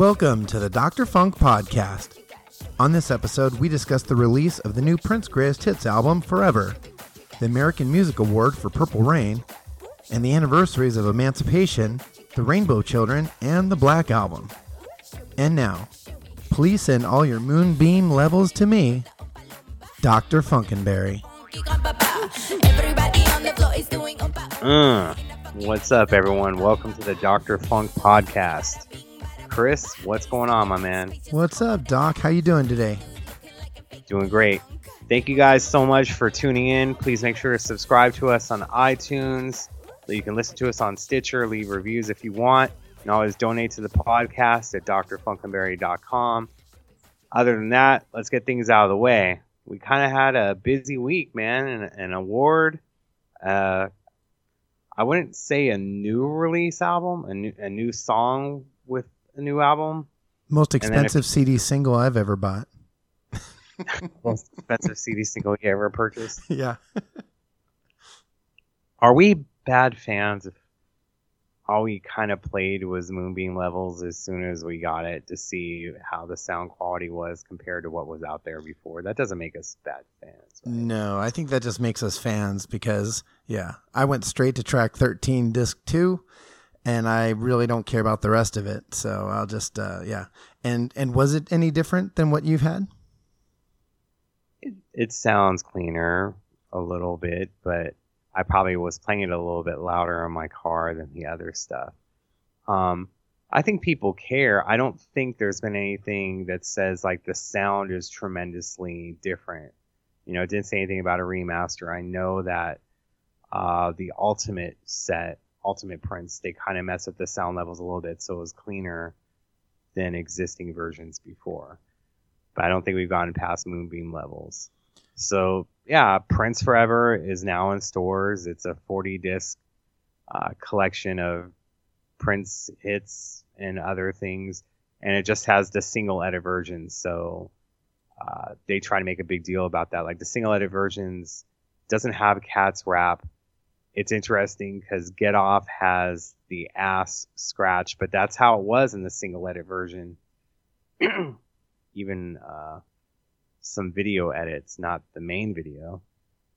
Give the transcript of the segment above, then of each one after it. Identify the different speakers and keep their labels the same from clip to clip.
Speaker 1: Welcome to the Dr. Funk Podcast. On this episode, we discuss the release of the new Prince Greatest Hits album, 4Ever, the American Music Award for Purple Rain, and the anniversaries of Emancipation, the Rainbow Children, and the Black Album. And now, please send all your moonbeam levels to me, Dr. Funkenberry.
Speaker 2: Uh, what's up, everyone? Welcome to the Dr. Funk Podcast. Chris, what's going on, my man?
Speaker 1: What's up, Doc? How you doing today?
Speaker 2: Doing great. Thank you guys so much for tuning in. Please make sure to subscribe to us on iTunes. You can listen to us on Stitcher, leave reviews if you want. Can always donate to the podcast at drfunkenberry.com. Other than that, let's get things out of the way. We kind of had a busy week, man. An, an award, uh, I wouldn't say a new release album, a new, a new song with a new album.
Speaker 1: Most expensive CD single I've ever bought.
Speaker 2: Most expensive CD single you ever purchased.
Speaker 1: Yeah.
Speaker 2: Are we bad fans if all we kind of played was Moonbeam levels as soon as we got it to see how the sound quality was compared to what was out there before? That doesn't make us bad fans.
Speaker 1: Right? No, I think that just makes us fans because, yeah, I went straight to track 13, disc two, and I really don't care about the rest of it. So I'll just, uh, yeah. And and was it any different than what you've had?
Speaker 2: It, it sounds cleaner a little bit, but I probably was playing it a little bit louder in my car than the other stuff. Um, I think people care. I don't think there's been anything that says like the sound is tremendously different. You know, it didn't say anything about a remaster. I know that uh, the ultimate set, Ultimate Prince, they kind of mess up the sound levels a little bit, so it was cleaner than existing versions before. But I don't think we've gotten past Moonbeam levels. So yeah, Prince 4Ever is now in stores. It's a 40 disc uh, collection of Prince hits and other things, and it just has the single edit versions. So uh, they try to make a big deal about that. Like the single edit versions doesn't have Cat's Rap. It's interesting because Get Off has the ass scratch, but that's how it was in the single edit version. Even uh, some video edits, not the main video.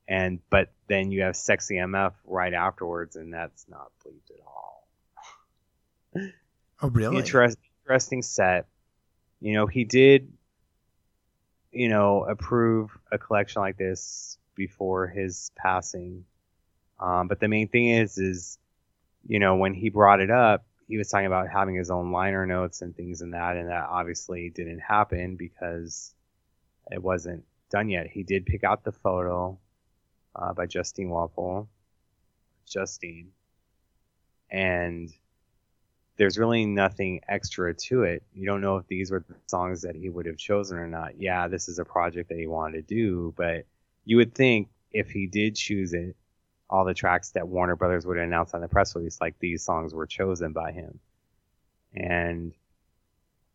Speaker 2: And but then you have sexy MF right afterwards, and that's not bleeped at all.
Speaker 1: oh, really?
Speaker 2: Interest, interesting set. You know, he did, you know, approve a collection like this before his passing. Um, but the main thing is, is you know, when he brought it up, he was talking about having his own liner notes and things and that, and that obviously didn't happen because it wasn't done yet. He did pick out the photo uh, by Justine Walpole, Justine, and there's really nothing extra to it. You don't know if these were the songs that he would have chosen or not. Yeah, this is a project that he wanted to do, but you would think if he did choose it, all the tracks that Warner Brothers would announce on the press release, like these songs were chosen by him. And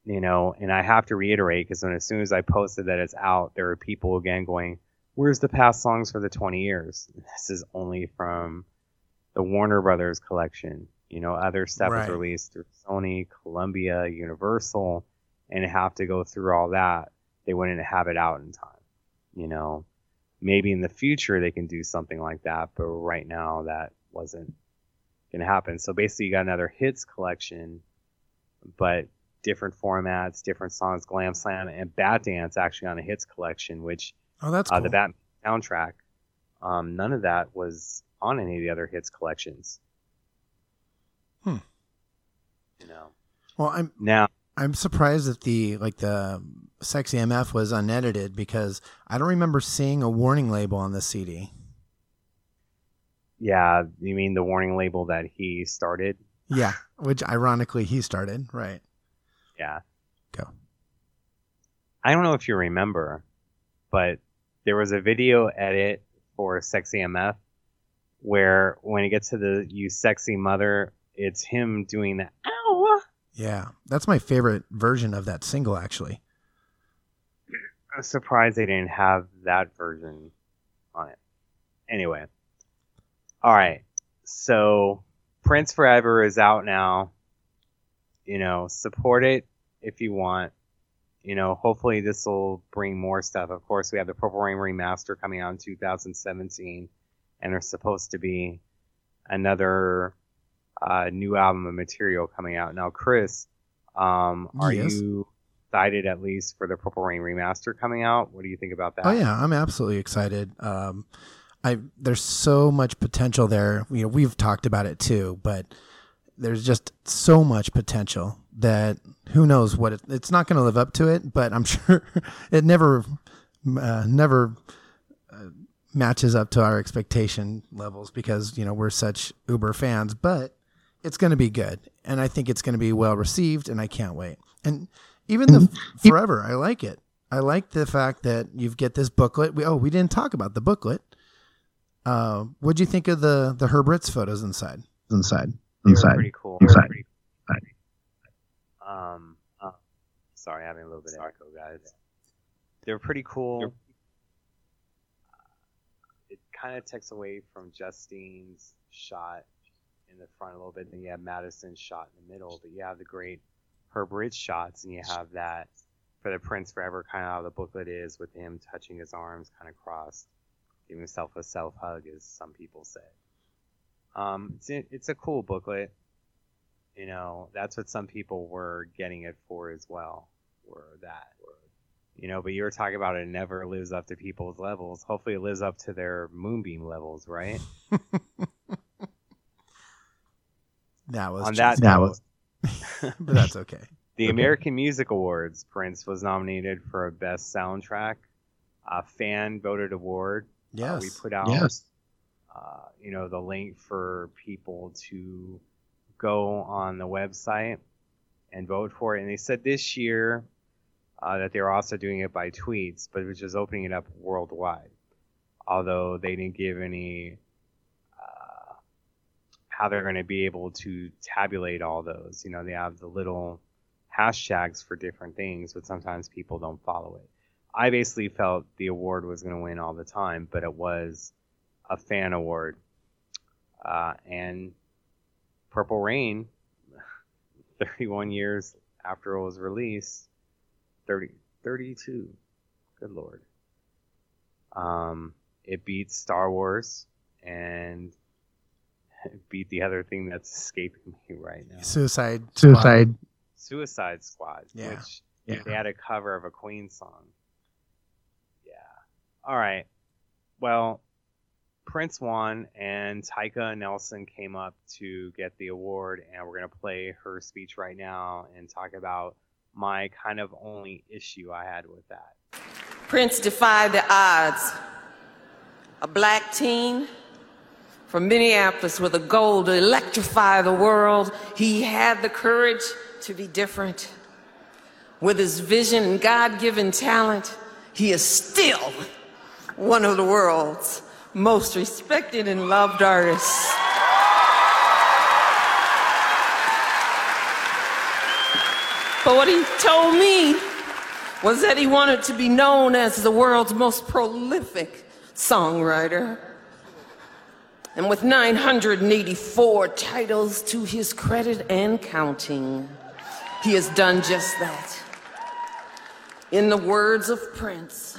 Speaker 2: you know, and I have to reiterate because as soon as I posted that it's out, there were people again going, "Where's the past songs for the 20 years?" This is only from the Warner Brothers collection. You know, other stuff right. was released through Sony, Columbia, Universal, and have to go through all that. They wouldn't have it out in time. You know, maybe in the future they can do something like that, but right now that wasn't going to happen. So basically, you got another hits collection, but different formats, different songs, Glam Slam and Bat Dance actually on a hits collection, which
Speaker 1: oh that's cool. uh,
Speaker 2: the Bat soundtrack. Um, none of that was on any of the other hits collections.
Speaker 1: Hmm.
Speaker 2: You know.
Speaker 1: Well, I'm
Speaker 2: now
Speaker 1: I'm surprised that the like the sexy MF was unedited because I don't remember seeing a warning label on the CD.
Speaker 2: Yeah, you mean the warning label that he started?
Speaker 1: Yeah, which ironically he started, right?
Speaker 2: Yeah.
Speaker 1: Go.
Speaker 2: I don't know if you remember, but there was a video edit for Sexy MF where when it gets to the you sexy mother, it's him doing the ow.
Speaker 1: Yeah, that's my favorite version of that single actually.
Speaker 2: I'm surprised they didn't have that version on it. Anyway. All right. So Prince 4Ever is out now. You know, support it if you want. You know, hopefully this will bring more stuff. Of course, we have the Purple Rain remaster coming out in 2017, and there's supposed to be another uh, new album of material coming out. Now, Chris, um, are
Speaker 1: Yes.
Speaker 2: you excited at least for the Purple Rain remaster coming out? What do you think about that?
Speaker 1: Oh yeah, I'm absolutely excited. Um, I there's so much potential there. You know, we've talked about it too, but there's just so much potential that who knows what it, it's not going to live up to it. But I'm sure it never, uh, never uh, matches up to our expectation levels because you know we're such uber fans. But it's going to be good, and I think it's going to be well received, and I can't wait. And even the 4Ever, I like it. I like the fact that you get this booklet. We, oh, we didn't talk about the booklet. Uh, what'd you think of the the Herb Ritts photos inside?
Speaker 3: inside. Inside.
Speaker 2: pretty cool.
Speaker 3: Inside.
Speaker 2: Pretty- Um, uh, sorry, having a little bit of echo, guys. They're pretty cool. It kind of takes away from Justine's shot in the front a little bit. Then you have Madison's shot in the middle, but you have the great Herb Ritts shots, and you have that for the Prince 4Ever kind of how the booklet is with him touching his arms kind of crossed, giving himself a self hug, as some people say. Um, it's a, it's a cool booklet. You know, that's what some people were getting it for as well. Were that. You know, but you were talking about it never lives up to people's levels. Hopefully, it lives up to their moonbeam levels, right?
Speaker 1: That was
Speaker 2: On
Speaker 1: just-
Speaker 2: that
Speaker 3: That
Speaker 2: note,
Speaker 3: was-
Speaker 1: but that's okay.
Speaker 2: the
Speaker 3: Okay.
Speaker 2: American Music Awards, Prince was nominated for a Best Soundtrack, a fan voted award. Uh, we put out,
Speaker 3: Yes.
Speaker 2: uh, you know, the link for people to go on the website and vote for it. And they said this year uh, that they were also doing it by tweets, but it was just opening it up worldwide. Although they didn't give any how they're going to be able to tabulate all those. You know, they have the little hashtags for different things, but sometimes people don't follow it. I basically felt the award was going to win all the time, but it was a fan award. Uh, and Purple Rain, 31 years after it was released, 30, 32, good lord. Um, it beats Star Wars and beat the other thing that's escaping me right now.
Speaker 1: Suicide.
Speaker 3: Suicide.
Speaker 2: Suicide Squad,
Speaker 1: Yeah.
Speaker 2: which
Speaker 3: Yeah.
Speaker 2: they had a cover of a Queen song. Yeah. All right. Well, Prince won, and Tyka Nelson came up to get the award, and we're gonna play her speech right now and talk about my kind of only issue I had with that.
Speaker 4: Prince defied the odds. A black teen from Minneapolis with a goal to electrify the world. He had the courage to be different. With his vision and God given talent, he is still one of the world's most respected and loved artists. But what he told me was that he wanted to be known as the world's most prolific songwriter. And with 984 titles to his credit and counting, he has done just that. In the words of Prince,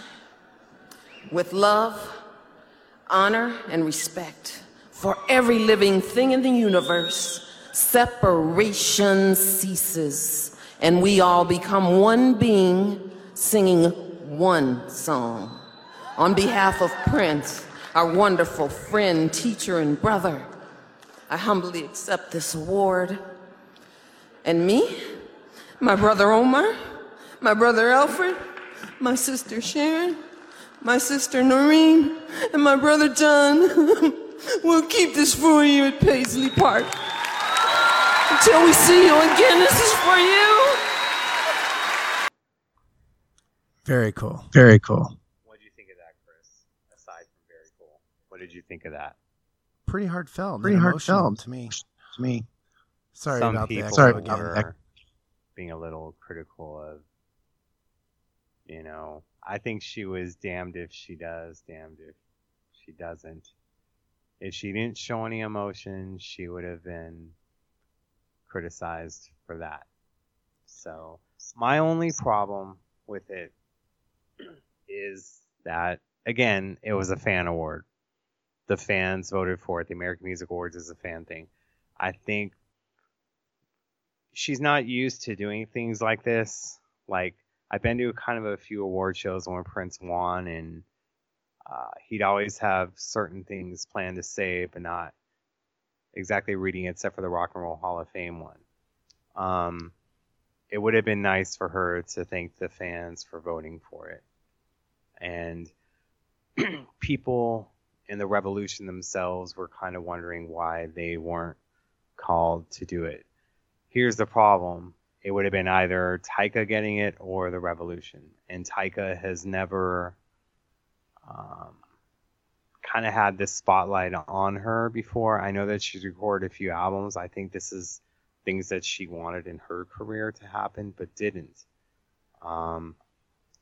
Speaker 4: with love, honor, and respect for every living thing in the universe, separation ceases, and we all become one being singing one song. On behalf of Prince, our wonderful friend, teacher, and brother, I humbly accept this award. And me, my brother Omar, my brother Alfred, my sister Sharon, my sister Noreen, and my brother John will keep this for you at Paisley Park. Until we see you again, this is for you.
Speaker 1: Very cool.
Speaker 3: Very cool.
Speaker 2: What did you think of that, Chris? Aside from very cool, what did you think of that?
Speaker 1: Pretty heartfelt.
Speaker 3: Pretty
Speaker 1: and
Speaker 3: heartfelt.
Speaker 1: to me.
Speaker 3: To me.
Speaker 1: Sorry
Speaker 2: Some
Speaker 1: about that.
Speaker 3: Sorry about that.
Speaker 2: being a little critical of, you know, I think she was damned if she does, damned if she doesn't. If she didn't show any emotion, she would have been criticized for that. So My only problem with it is that again, it was a fan award. The fans voted for it. The American Music Awards is a fan thing. I think she's not used to doing things like this. Like I've been to kind of a few award shows when Prince won, and uh, he'd always have certain things planned to say, but not exactly reading it, except for the Rock and Roll Hall of Fame one. Um, it would have been nice for her to thank the fans for voting for it. And people in the revolution themselves were kind of wondering why they weren't called to do it. Here's the problem it would have been either Tyka getting it or the revolution. And Tyka has never um, kind of had this spotlight on her before. I know that she's recorded a few albums. I think this is things that she wanted in her career to happen, but didn't. Um,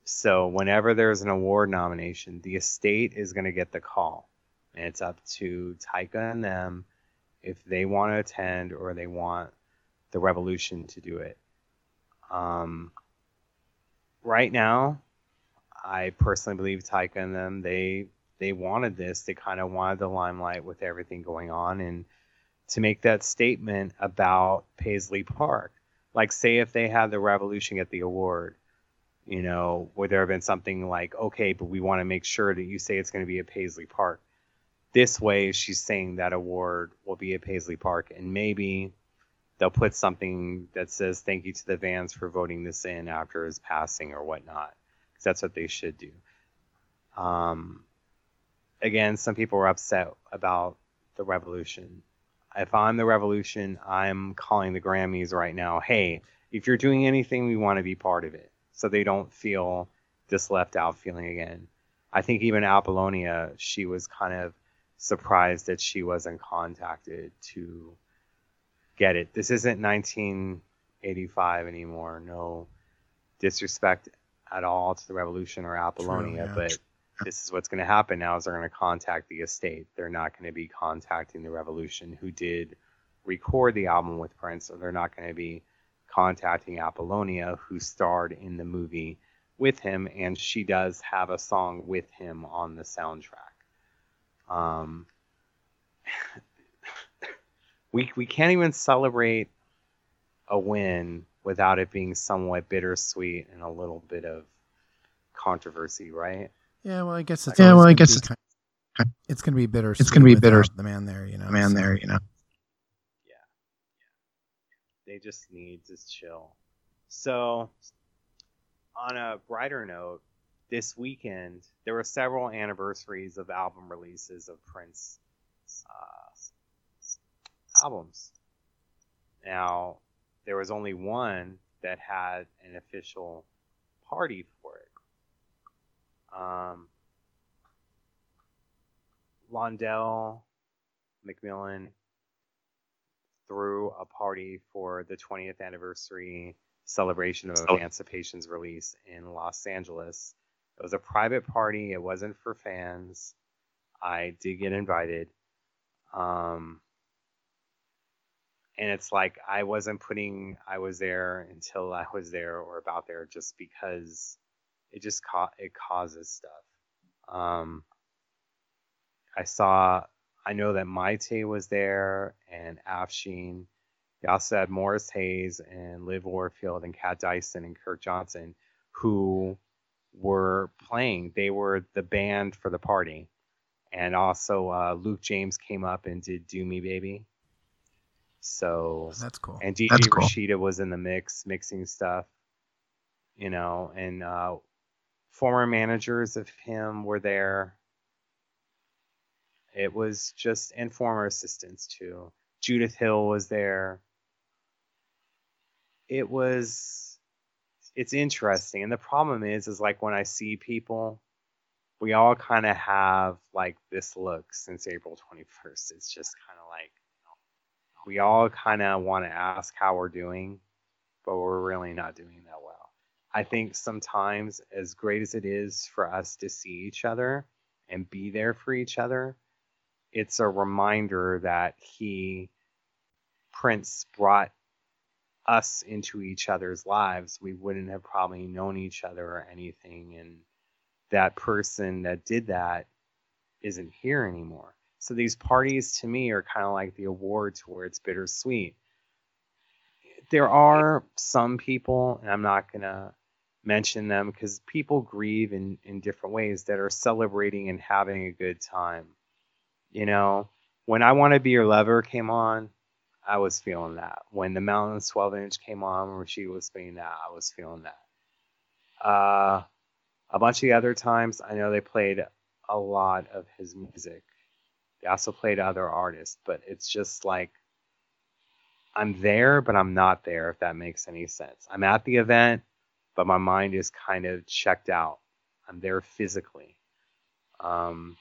Speaker 2: so whenever there's an award nomination, the estate is going to get the call, and it's up to Tyka and them if they want to attend or they want the revolution to do it. Um, right now, I personally believe Tyka and them they they wanted this. They kind of wanted the limelight with everything going on, and to make that statement about Paisley Park. Like, say if they had the Revolution get the award, you know, would there have been something like, okay, but we want to make sure that you say it's going to be at Paisley Park. This way, she's saying that award will be at Paisley Park, and maybe they'll put something that says thank you to the Vans for voting this in after his passing or whatnot, because that's what they should do. Um, again, some people were upset about the Revolution if I'm the Revolution, I'm calling the Grammys right now. Hey, if you're doing anything, we want to be part of it, so they don't feel this left out feeling again. I think even Apollonia, she was kind of surprised that she wasn't contacted to get it. This isn't 1985 anymore. No disrespect at all to the Revolution or Apollonia, True, yeah. but this is what's going to happen now is they're going to contact the estate. They're not going to be contacting the Revolution who did record the album with Prince, or they're not going to be contacting Apollonia who starred in the movie with him, and she does have a song with him on the soundtrack. Um, we we can't even celebrate a win without it being somewhat bittersweet and a little bit of controversy, right?
Speaker 1: Yeah, well, I guess it's
Speaker 3: yeah, well, I guess it's,
Speaker 1: kind of, it's going to be bitter.
Speaker 3: It's going to be bitter.
Speaker 1: The man there, you know.
Speaker 3: The man so. there, you know.
Speaker 2: Yeah, yeah. They just need to chill. So, on a brighter note, this weekend there were several anniversaries of album releases of Prince uh, albums. Now, there was only one that had an official party for it. Um, Londell McMillan threw a party for the 20th anniversary celebration of Emancipation's release in Los Angeles. It was a private party. It wasn't for fans. I did get invited. Um, and it's like I wasn't putting I was there until I was there or about there just because it just ca- it causes stuff. Um, I saw, I know that Mayte was there and Afshin. You also had Morris Hayes and Liv Warfield and Kat Dyson and Kirk Johnson who were playing. They were the band for the party. And also uh, Luke James came up and did Do Me Baby. So
Speaker 1: that's cool.
Speaker 2: And DJ
Speaker 3: cool.
Speaker 2: Rashida was in the mix, mixing stuff. You know, and uh, former managers of him were there. It was just, and former assistants too. Judith Hill was there. It was, it's interesting. And the problem is, is like when I see people, we all kind of have like this look since April 21st. It's just kind of like, we all kind of want to ask how we're doing, but we're really not doing that well. I think sometimes, as great as it is for us to see each other and be there for each other, it's a reminder that he, Prince, brought us into each other's lives, we wouldn't have probably known each other or anything. And that person that did that isn't here anymore. So these parties to me are kind of like the awards where it's bittersweet. There are some people, and I'm not going to mention them because people grieve in, in different ways that are celebrating and having a good time. You know, when I Want to Be Your Lover came on, I was feeling that. When the Mountain 12 inch came on, she was feeling that, I was feeling that. Uh, a bunch of the other times, I know they played a lot of his music. They also played other artists, but it's just like I'm there, but I'm not there, if that makes any sense. I'm at the event, but my mind is kind of checked out. I'm there physically. Um,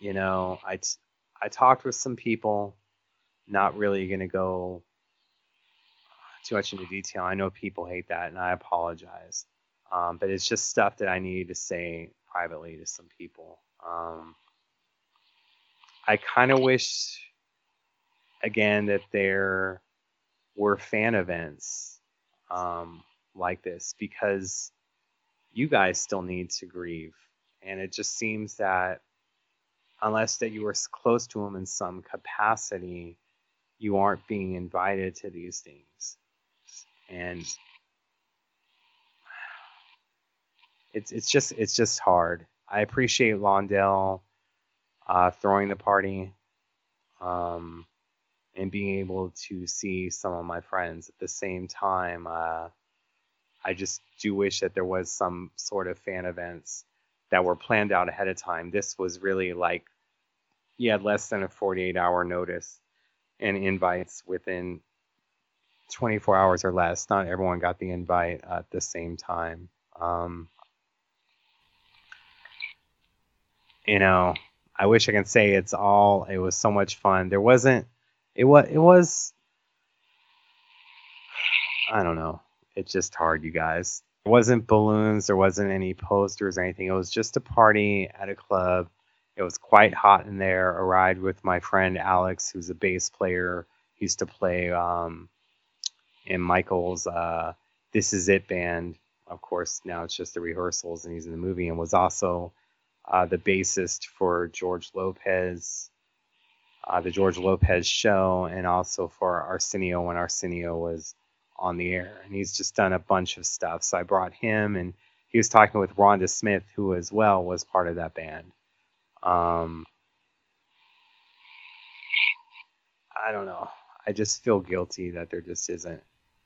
Speaker 2: you know, I, t- I talked with some people not really going to go too much into detail. I know people hate that, and I apologize. Um, but it's just stuff that I need to say privately to some people. Um, I kind of wish, again, that there were fan events um, like this because you guys still need to grieve. And it just seems that unless that you were close to them in some capacity, you aren't being invited to these things. And it's it's just it's just hard. I appreciate Londell uh, throwing the party um, and being able to see some of my friends at the same time. Uh, I just do wish that there was some sort of fan events that were planned out ahead of time. This was really like you had less than a 48 hour notice and invites within 24 hours or less. Not everyone got the invite at the same time. Um, you know, I wish I could say it's all. It was so much fun. There wasn't. It was. It was. I don't know. It's just hard, you guys. There wasn't balloons. There wasn't any posters or anything. It was just a party at a club it was quite hot in there. I ride with my friend Alex, who's a bass player. He used to play um, in Michael's uh, "This Is It" band. Of course, now it's just the rehearsals, and he's in the movie. And was also uh, the bassist for George Lopez, uh, the George Lopez show, and also for Arsenio when Arsenio was on the air. And he's just done a bunch of stuff. So I brought him, and he was talking with Rhonda Smith, who as well was part of that band. Um, I don't know. I just feel guilty that there just isn't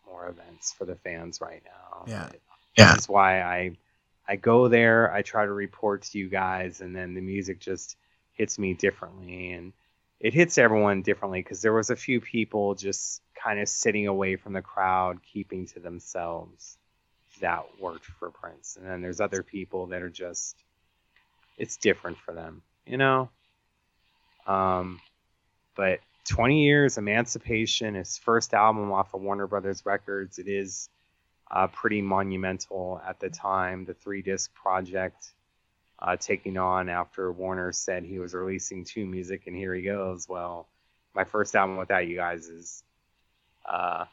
Speaker 2: more events for the fans right now.
Speaker 1: Yeah.
Speaker 2: yeah. That's why I I go there, I try to report to you guys, and then the music just hits me differently. And it hits everyone differently because there was a few people just kind of sitting away from the crowd, keeping to themselves. That worked for Prince. And then there's other people that are just it's different for them, you know. Um, but 20 years, Emancipation, his first album off of Warner Brothers Records, it is uh, pretty monumental at the time. The three disc project uh, taking on after Warner said he was releasing two music, and here he goes. Well, my first album without you guys is uh,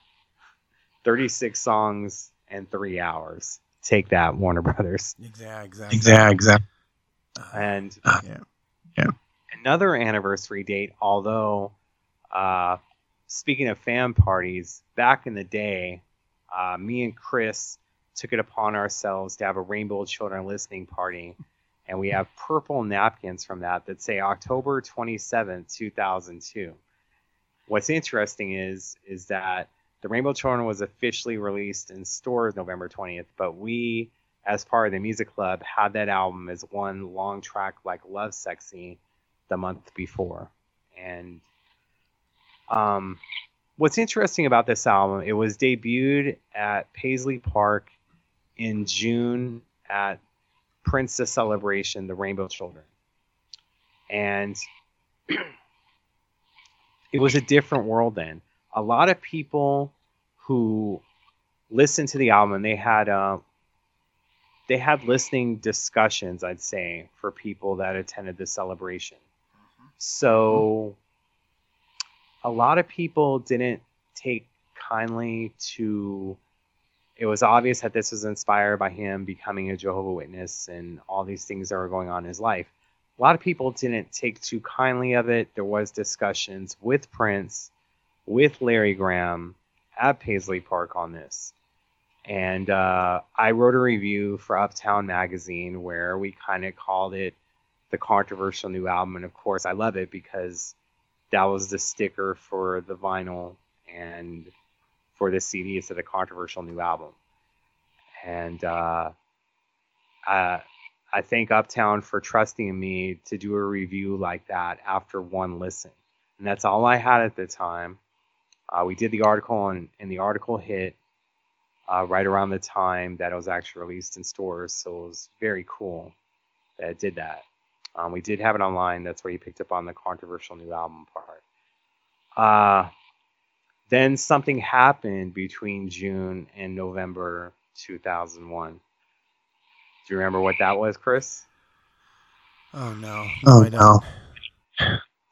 Speaker 2: 36 songs and three hours. Take that, Warner Brothers.
Speaker 1: Exactly. Exactly.
Speaker 2: Exactly. And
Speaker 1: uh, yeah, yeah.
Speaker 2: Another anniversary date, although uh, speaking of fan parties, back in the day, uh, me and Chris took it upon ourselves to have a Rainbow Children listening party, and we have purple napkins from that that say October 27th, 2002. What's interesting is is that the Rainbow Children was officially released in stores November 20th, but we as part of the music club, had that album as one long track like Lovesexy the month before. And um, what's interesting about this album, it was debuted at Paisley Park in June at Prince's Celebration, the Rainbow Children. And it was a different world then. A lot of people who listened to the album, they had uh, they had listening discussions, I'd say, for people that attended the celebration. So a lot of people didn't take kindly to. It was obvious that this was inspired by him becoming a Jehovah Witness and all these things that were going on in his life. A lot of people didn't take too kindly of it. There was discussions with Prince, with Larry Graham at Paisley Park on this. And uh, I wrote a review for Uptown Magazine where we kind of called it the controversial new album. And of course, I love it because that was the sticker for the vinyl and for the CD. It said a controversial new album. And uh, I, I thank Uptown for trusting me to do a review like that after one listen. And that's all I had at the time. Uh, we did the article, and, and the article hit uh, right around the time that it was actually released in stores. So it was very cool that it did that. Um, we did have it online. That's where you picked up on the controversial new album part. Uh, then something happened between June and November 2001. Do you remember what that was, Chris?
Speaker 1: Oh no.
Speaker 3: Oh no.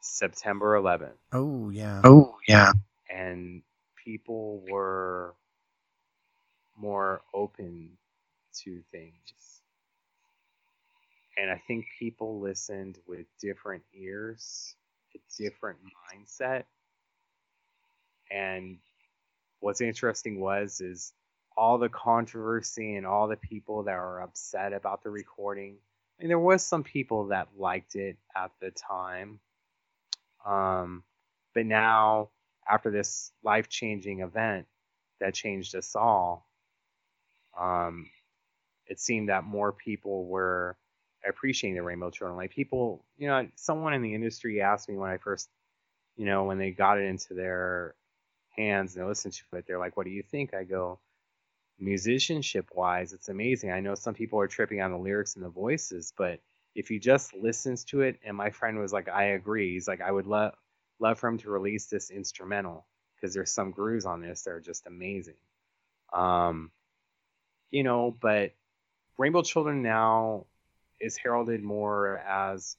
Speaker 2: September 11th.
Speaker 1: Oh yeah.
Speaker 3: Oh yeah.
Speaker 2: And people were more open to things. And I think people listened with different ears, a different mindset. And what's interesting was is all the controversy and all the people that were upset about the recording. And there was some people that liked it at the time. Um, but now after this life-changing event that changed us all, um, it seemed that more people were appreciating the Rainbow Children. Like people, you know, someone in the industry asked me when I first, you know, when they got it into their hands and they listened to it, they're like, "What do you think?" I go, musicianship wise, it's amazing. I know some people are tripping on the lyrics and the voices, but if he just listens to it, and my friend was like, "I agree." He's like, "I would love love for him to release this instrumental because there's some grooves on this that are just amazing." Um, you know, but Rainbow Children now is heralded more as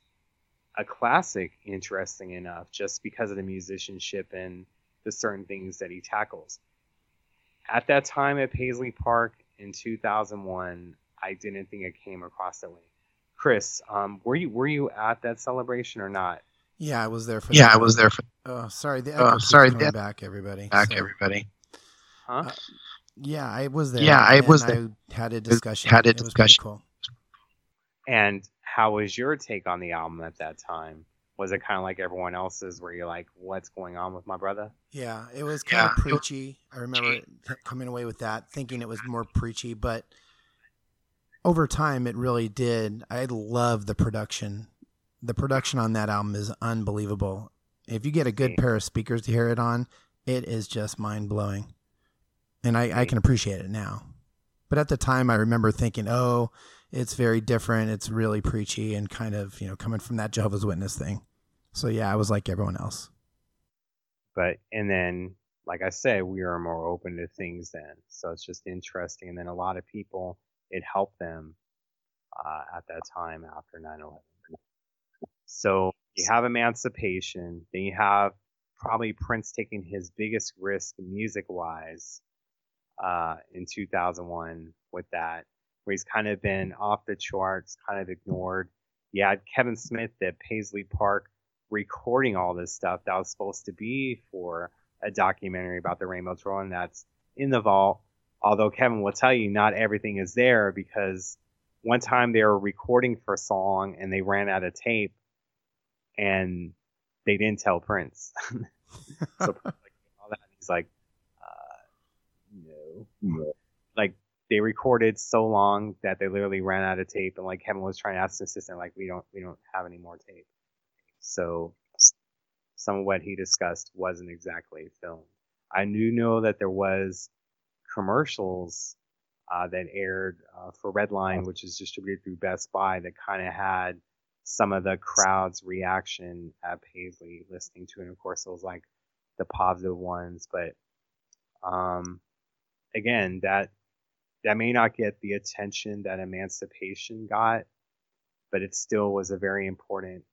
Speaker 2: a classic, interesting enough, just because of the musicianship and the certain things that he tackles. At that time at Paisley Park in 2001, I didn't think it came across that way. Chris, um, were you were you at that celebration or not?
Speaker 1: Yeah, I was there for.
Speaker 3: Yeah,
Speaker 1: that.
Speaker 3: I was there for.
Speaker 1: Oh, sorry. The
Speaker 3: Oh,
Speaker 1: echo keeps
Speaker 3: sorry,
Speaker 1: coming
Speaker 3: the-
Speaker 1: back, everybody.
Speaker 3: Back
Speaker 1: So,
Speaker 3: everybody.
Speaker 2: Huh?
Speaker 1: Uh, Yeah, I was there.
Speaker 3: Yeah, I was there.
Speaker 1: I had a discussion.
Speaker 3: Had a
Speaker 1: It was
Speaker 3: discussion.
Speaker 1: Cool.
Speaker 2: And how was your take on the album at that time? Was it kind of like everyone else's, where you're like, "What's going on with my brother"?
Speaker 1: Yeah, it was kind of
Speaker 3: Yeah, it was-
Speaker 1: preachy. I remember coming away with that, thinking it was more preachy, but over time, it really did. I love the production. The production on that album is unbelievable. If you get a good pair of speakers to hear it on, it is just mind blowing. And I, I can appreciate it now. But at the time, I remember thinking, oh, it's very different. It's really preachy and kind of, you know, coming from that Jehovah's Witness thing. So, yeah, I was like everyone else.
Speaker 2: But and then, like I said, we are more open to things then. So it's just interesting. And then a lot of people, it helped them uh, at that time after 9/11. So you have emancipation, then you have probably Prince taking his biggest risk music-wise uh, in 2001 with that, where he's kind of been off the charts, kind of ignored. You had Kevin Smith at Paisley Park recording all this stuff that was supposed to be for a documentary about the Rainbow Troll, and that's in the vault. Although Kevin will tell you not everything is there because one time they were recording for a song and they ran out of tape and they didn't tell Prince. so Prince like all that he's like, Like they recorded so long that they literally ran out of tape and like Kevin was trying to ask his assistant like we don't we don't have any more tape. So some of what he discussed wasn't exactly filmed. I do know that there was commercials uh, that aired uh, for Redline, which is distributed through Best Buy, that kind of had some of the crowd's reaction at Paisley listening to it. And of course, it was like the positive ones, but um, again, that that may not get the attention that Emancipation got, but it still was a very important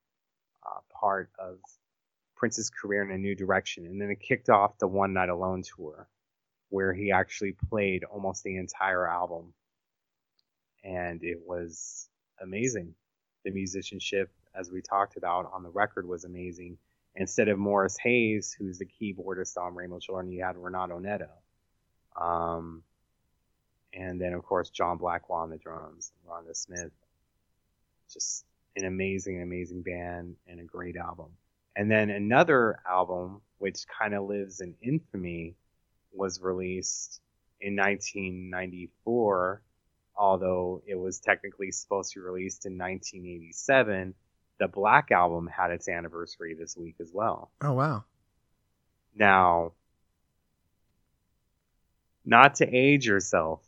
Speaker 2: uh, part of Prince's career in a new direction. And then it kicked off the One Night Alone tour, where he actually played almost the entire album. And it was amazing. The musicianship, as we talked about on the record, was amazing. Instead of Morris Hayes, who's the keyboardist on Rainbow Children, you had Renato Neto. Um, and then, of course, John Blackwell on the drums, Rhonda Smith. Just an amazing, amazing band and a great album. And then another album, which kind of lives in infamy, was released in 1994, although it was technically supposed to be released in 1987. The Black Album had its anniversary this week as well.
Speaker 1: Oh wow!
Speaker 2: Now, not to age yourself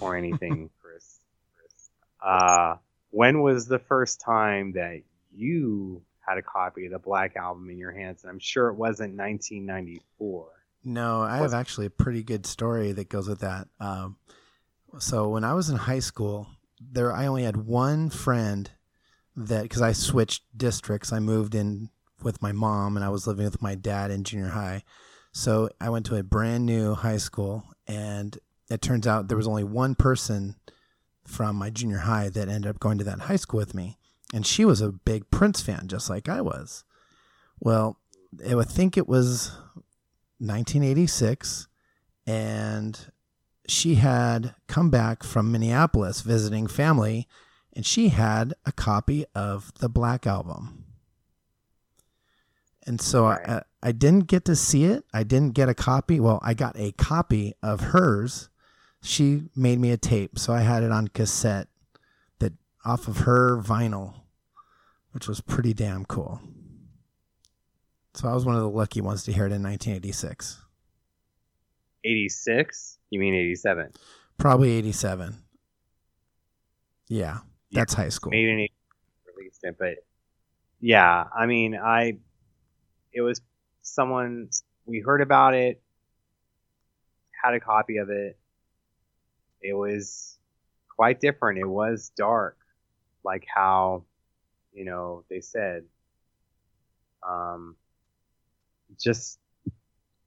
Speaker 2: or anything, Chris. Chris uh, when was the first time that you had a copy of the Black Album in your hands? And I'm sure it wasn't 1994.
Speaker 1: No, I have actually a pretty good story that goes with that. Um, so when I was in high school, there I only had one friend that because I switched districts, I moved in with my mom and I was living with my dad in junior high. So I went to a brand new high school, and it turns out there was only one person from my junior high that ended up going to that high school with me, and she was a big Prince fan, just like I was. Well, I think it was 1986, and she had come back from Minneapolis visiting family, and she had a copy of the Black Album. And so I, I didn't get to see it. I didn't get a copy. Well, I got a copy of hers. She made me a tape, so I had it on cassette that off of her vinyl, which was pretty damn cool. So I was one of the lucky ones to hear it in 1986.
Speaker 2: 86? You mean 87?
Speaker 1: Probably 87. Yeah, that's yeah, high school.
Speaker 2: Made an released it, but yeah, I mean, I it was someone we heard about it, had a copy of it. It was quite different. It was dark, like how you know they said. Um, just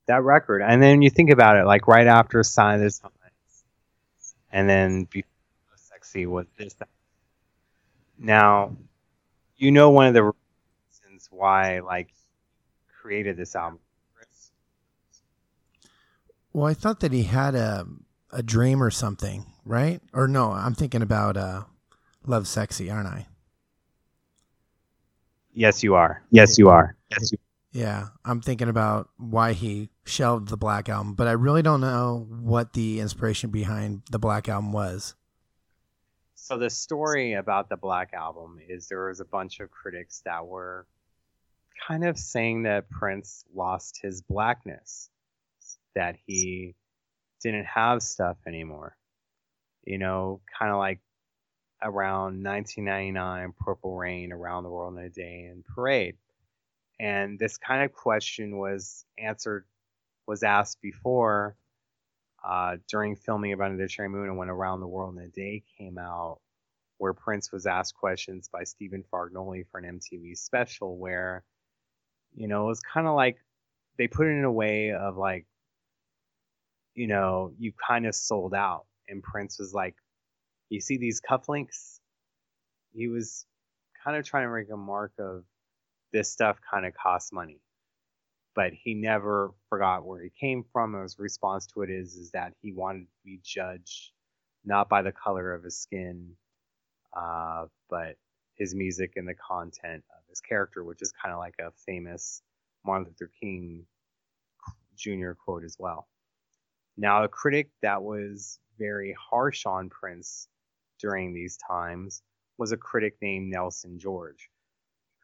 Speaker 2: that record. And then you think about it, like right after Sign of the Times, and then Sexy was this. That. Now, you know one of the reasons why like created this album.
Speaker 1: Well, I thought that he had a a dream or something, right? Or no, I'm thinking about uh, Lovesexy, aren't I?
Speaker 2: Yes, you are. Yes, you are. Yes, you
Speaker 1: yeah, I'm thinking about why he shelved the Black Album, but I really don't know what the inspiration behind the Black Album was.
Speaker 2: So the story about the Black Album is there was a bunch of critics that were kind of saying that Prince lost his blackness, that he didn't have stuff anymore. You know, kind of like around 1999, Purple Rain, Around the World in a Day, and Parade and this kind of question was answered, was asked before uh, during filming about the Cherry Moon and when Around the World in a Day came out, where Prince was asked questions by Stephen Fargnoli for an MTV special, where, you know, it was kind of like they put it in a way of like, you know, you kind of sold out. And Prince was like, you see these cufflinks? He was kind of trying to make a mark of this stuff kind of costs money. But he never forgot where he came from. His response to it is is that he wanted to be judged not by the color of his skin, uh, but his music and the content of his character, which is kind of like a famous Martin Luther King Jr. quote as well. Now, a critic that was very harsh on Prince during these times was a critic named Nelson George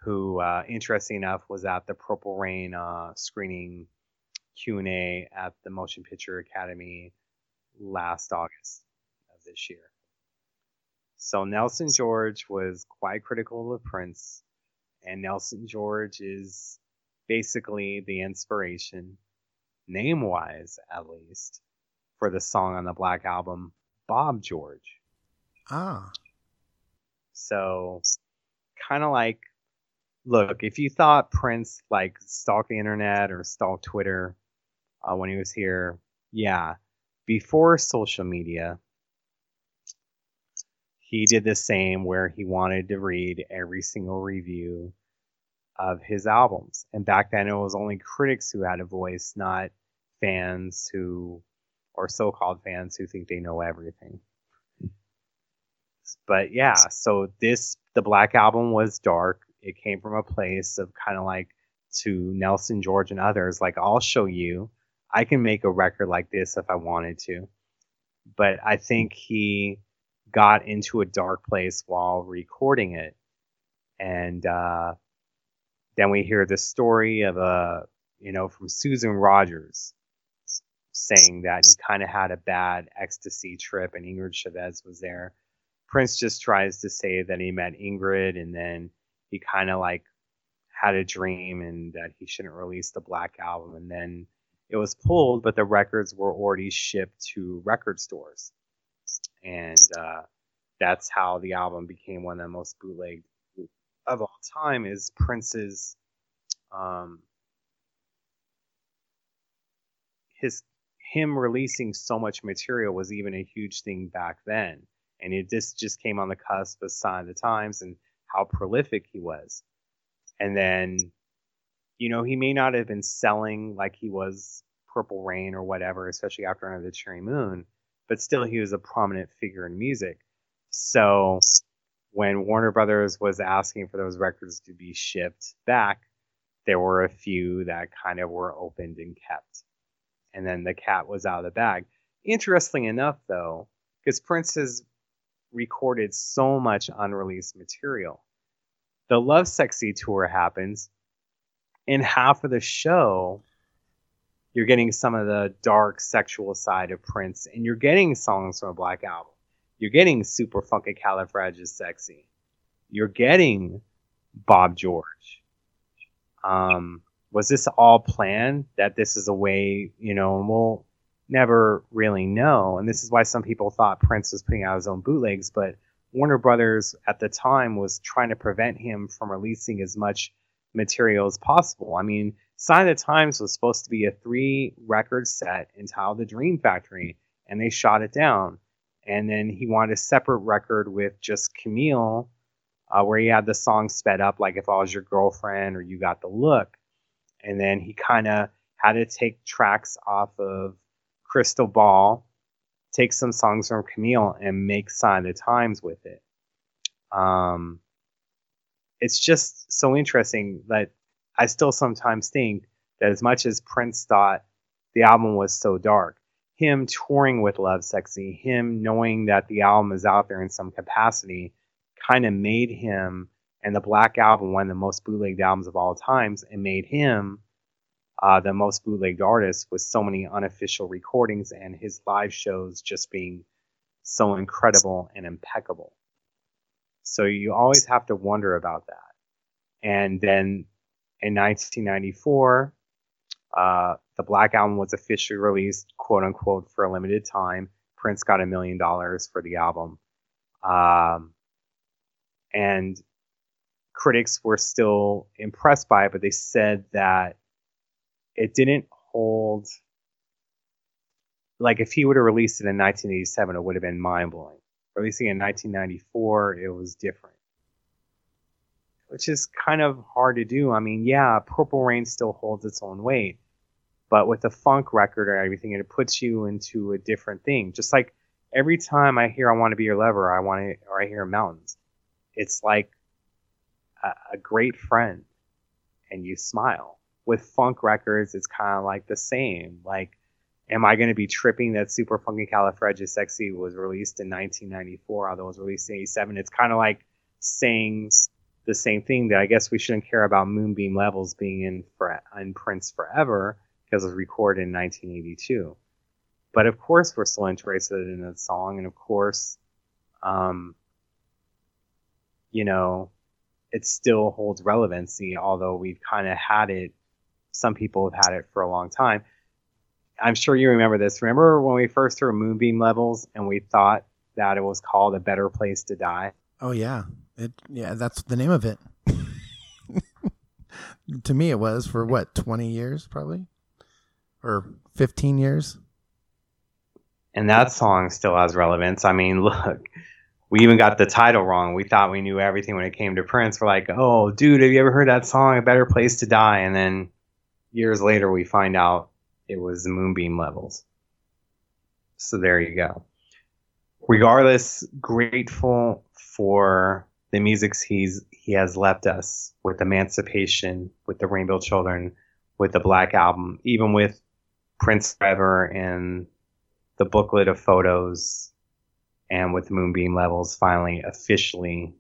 Speaker 2: who, uh, interesting enough, was at the Purple Rain uh, screening Q and A at the Motion Picture Academy last August of this year. So Nelson George was quite critical of Prince, and Nelson George is basically the inspiration, name wise at least, for the song on the Black Album, Bob George.
Speaker 1: Ah.
Speaker 2: So, kind of like look, if you thought Prince like stalked the internet or stalked Twitter uh, when he was here, yeah, before social media, he did the same where he wanted to read every single review of his albums. And back then it was only critics who had a voice, not fans who or so-called fans who think they know everything. But yeah, so this the Black Album was dark. It came from a place of kind of like to Nelson George and others like I'll show you. I can make a record like this if I wanted to. But I think he got into a dark place while recording it. And uh, then we hear the story of a, you know, from Susan Rogers saying that he kind of had a bad ecstasy trip and Ingrid Chavez was there. Prince just tries to say that he met Ingrid and then he kind of like had a dream and that he shouldn't release the Black Album. And then it was pulled, but the records were already shipped to record stores. And uh, that's how the album became one of the most bootlegged of all time is Prince's um, his him releasing so much material was even a huge thing back then. And it just just came on the cusp of Sign of the Times and how prolific he was. And then, you know, he may not have been selling like he was Purple Rain or whatever, especially after Under the Cherry Moon, but still he was a prominent figure in music. So when Warner Brothers was asking for those records to be shipped back, there were a few that kind of were opened and kept and then the cat was out of the bag. Interesting enough, though, because Prince has recorded so much unreleased material. The Lovesexy tour happens. and half of the show, you're getting some of the dark sexual side of Prince, and you're getting songs from a Black Album. You're getting Super Funky Sexy. You're getting Bob George. Um, was this all planned that this is a way, you know, and we'll never really know. And this is why some people thought Prince was putting out his own bootlegs, but Warner Brothers at the time was trying to prevent him from releasing as much material as possible. I mean, Sign of the Times was supposed to be a three record set entitled The Dream Factory, and they shot it down. And then he wanted a separate record with just Camille, uh, where he had the song sped up, like If I Was Your Girlfriend or You Got the Look and then he kind of had to take tracks off of Crystal Ball, take some songs from Camille, and make Sign of the Times with it. Um, it's just so interesting that I still sometimes think that as much as Prince thought the album was so dark, him touring with Lovesexy, him knowing that the album is out there in some capacity, kind of made him and the Black Album, one of the most bootlegged albums of all times, and made him uh, the most bootlegged artist with so many unofficial recordings and his live shows just being so incredible and impeccable. So you always have to wonder about that. And then in 1994, uh, the Black Album was officially released, quote unquote, for a limited time. Prince got a million dollars for the album. Um, and critics were still impressed by it, but they said that it didn't hold. Like if he would have released it in 1987, it would have been mind blowing. Releasing in 1994, it was different, which is kind of hard to do. I mean, yeah, Purple Rain still holds its own weight, but with the funk record or everything, it puts you into a different thing. Just like every time I hear "I Want to Be Your Lover," I want to, or I hear "Mountains," it's like a, a great friend and you smile. With funk records, it's kind of like the same. Like, am I going to be tripping that Superfunkycalifragisexy was released in 1994, although it was released in 87? It's kind of like saying the same thing that I guess we shouldn't care about Moonbeam Levels being in, for, in Prince forever because it was recorded in 1982. But of course, we're still interested in the song, and of course, um, you know, it still holds relevancy, although we've kind of had it. Some people have had it for a long time. I'm sure you remember this. Remember when we first threw Moonbeam Levels and we thought that it was called A Better Place to Die?
Speaker 1: Oh yeah, it yeah that's the name of it. to me, it was for what 20 years probably, or 15 years.
Speaker 2: and that song still has relevance. I mean, look, we even got the title wrong. We thought we knew everything when it came to Prince. We're like, oh, dude, have you ever heard that song, A Better Place to Die? And then years later, we find out it was the Moonbeam levels. So there you go. Regardless, grateful for the music he's he has left us with Emancipation, with the Rainbow Children, with the Black Album, even with Prince Forever and the booklet of photos and with Moonbeam Levels finally officially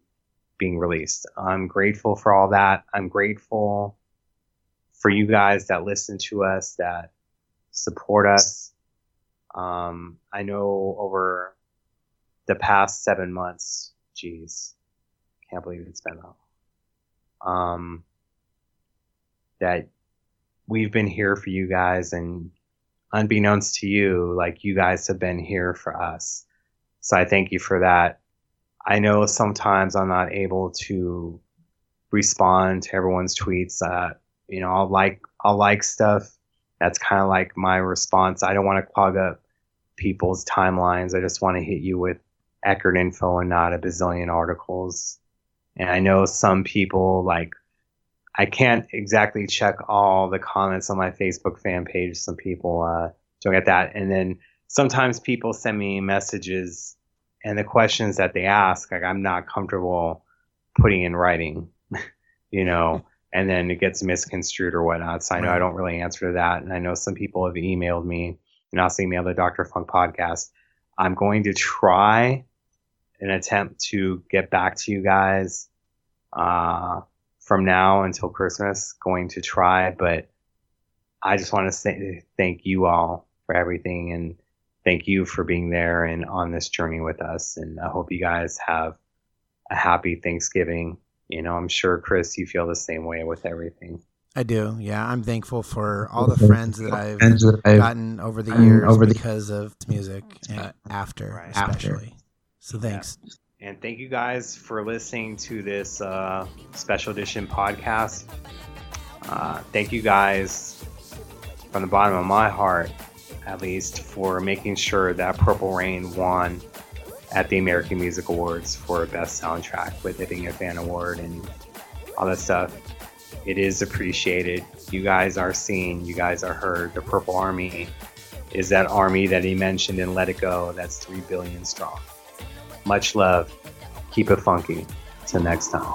Speaker 2: being released. I'm grateful for all that. I'm grateful for you guys that listen to us, that support us. Um, I know over the past seven months, geez, can't believe it's been that. Um, that we've been here for you guys and unbeknownst to you, like you guys have been here for us. So I thank you for that. I know sometimes I'm not able to respond to everyone's tweets. Uh, you know, I'll like I'll like stuff. That's kind of like my response. I don't want to clog up people's timelines. I just want to hit you with accurate info and not a bazillion articles. And I know some people like I can't exactly check all the comments on my Facebook fan page. Some people uh, don't get that. And then sometimes people send me messages and the questions that they ask, like I'm not comfortable putting in writing, you know, and then it gets misconstrued or whatnot. So I know right. I don't really answer to that. And I know some people have emailed me and also emailed the Dr. Funk podcast. I'm going to try an attempt to get back to you guys. Uh, from now until Christmas going to try, but I just want to say thank you all for everything and thank you for being there and on this journey with us. And I hope you guys have a happy Thanksgiving. You know, I'm sure Chris, you feel the same way with everything.
Speaker 1: I do. Yeah, I'm thankful for all the friends that I've gotten over the years over the because of music and after, right. especially. So thanks.
Speaker 2: Yeah. And thank you guys for listening to this uh, special edition podcast. Uh, thank you guys from the bottom of my heart, at least, for making sure that Purple Rain won at the American Music Awards for Best Soundtrack with it being a fan award and all that stuff. It is appreciated. You guys are seen, you guys are heard. The Purple Army is that army that he mentioned in Let It Go that's 3 billion strong. Much love. Keep it funky. Till next time.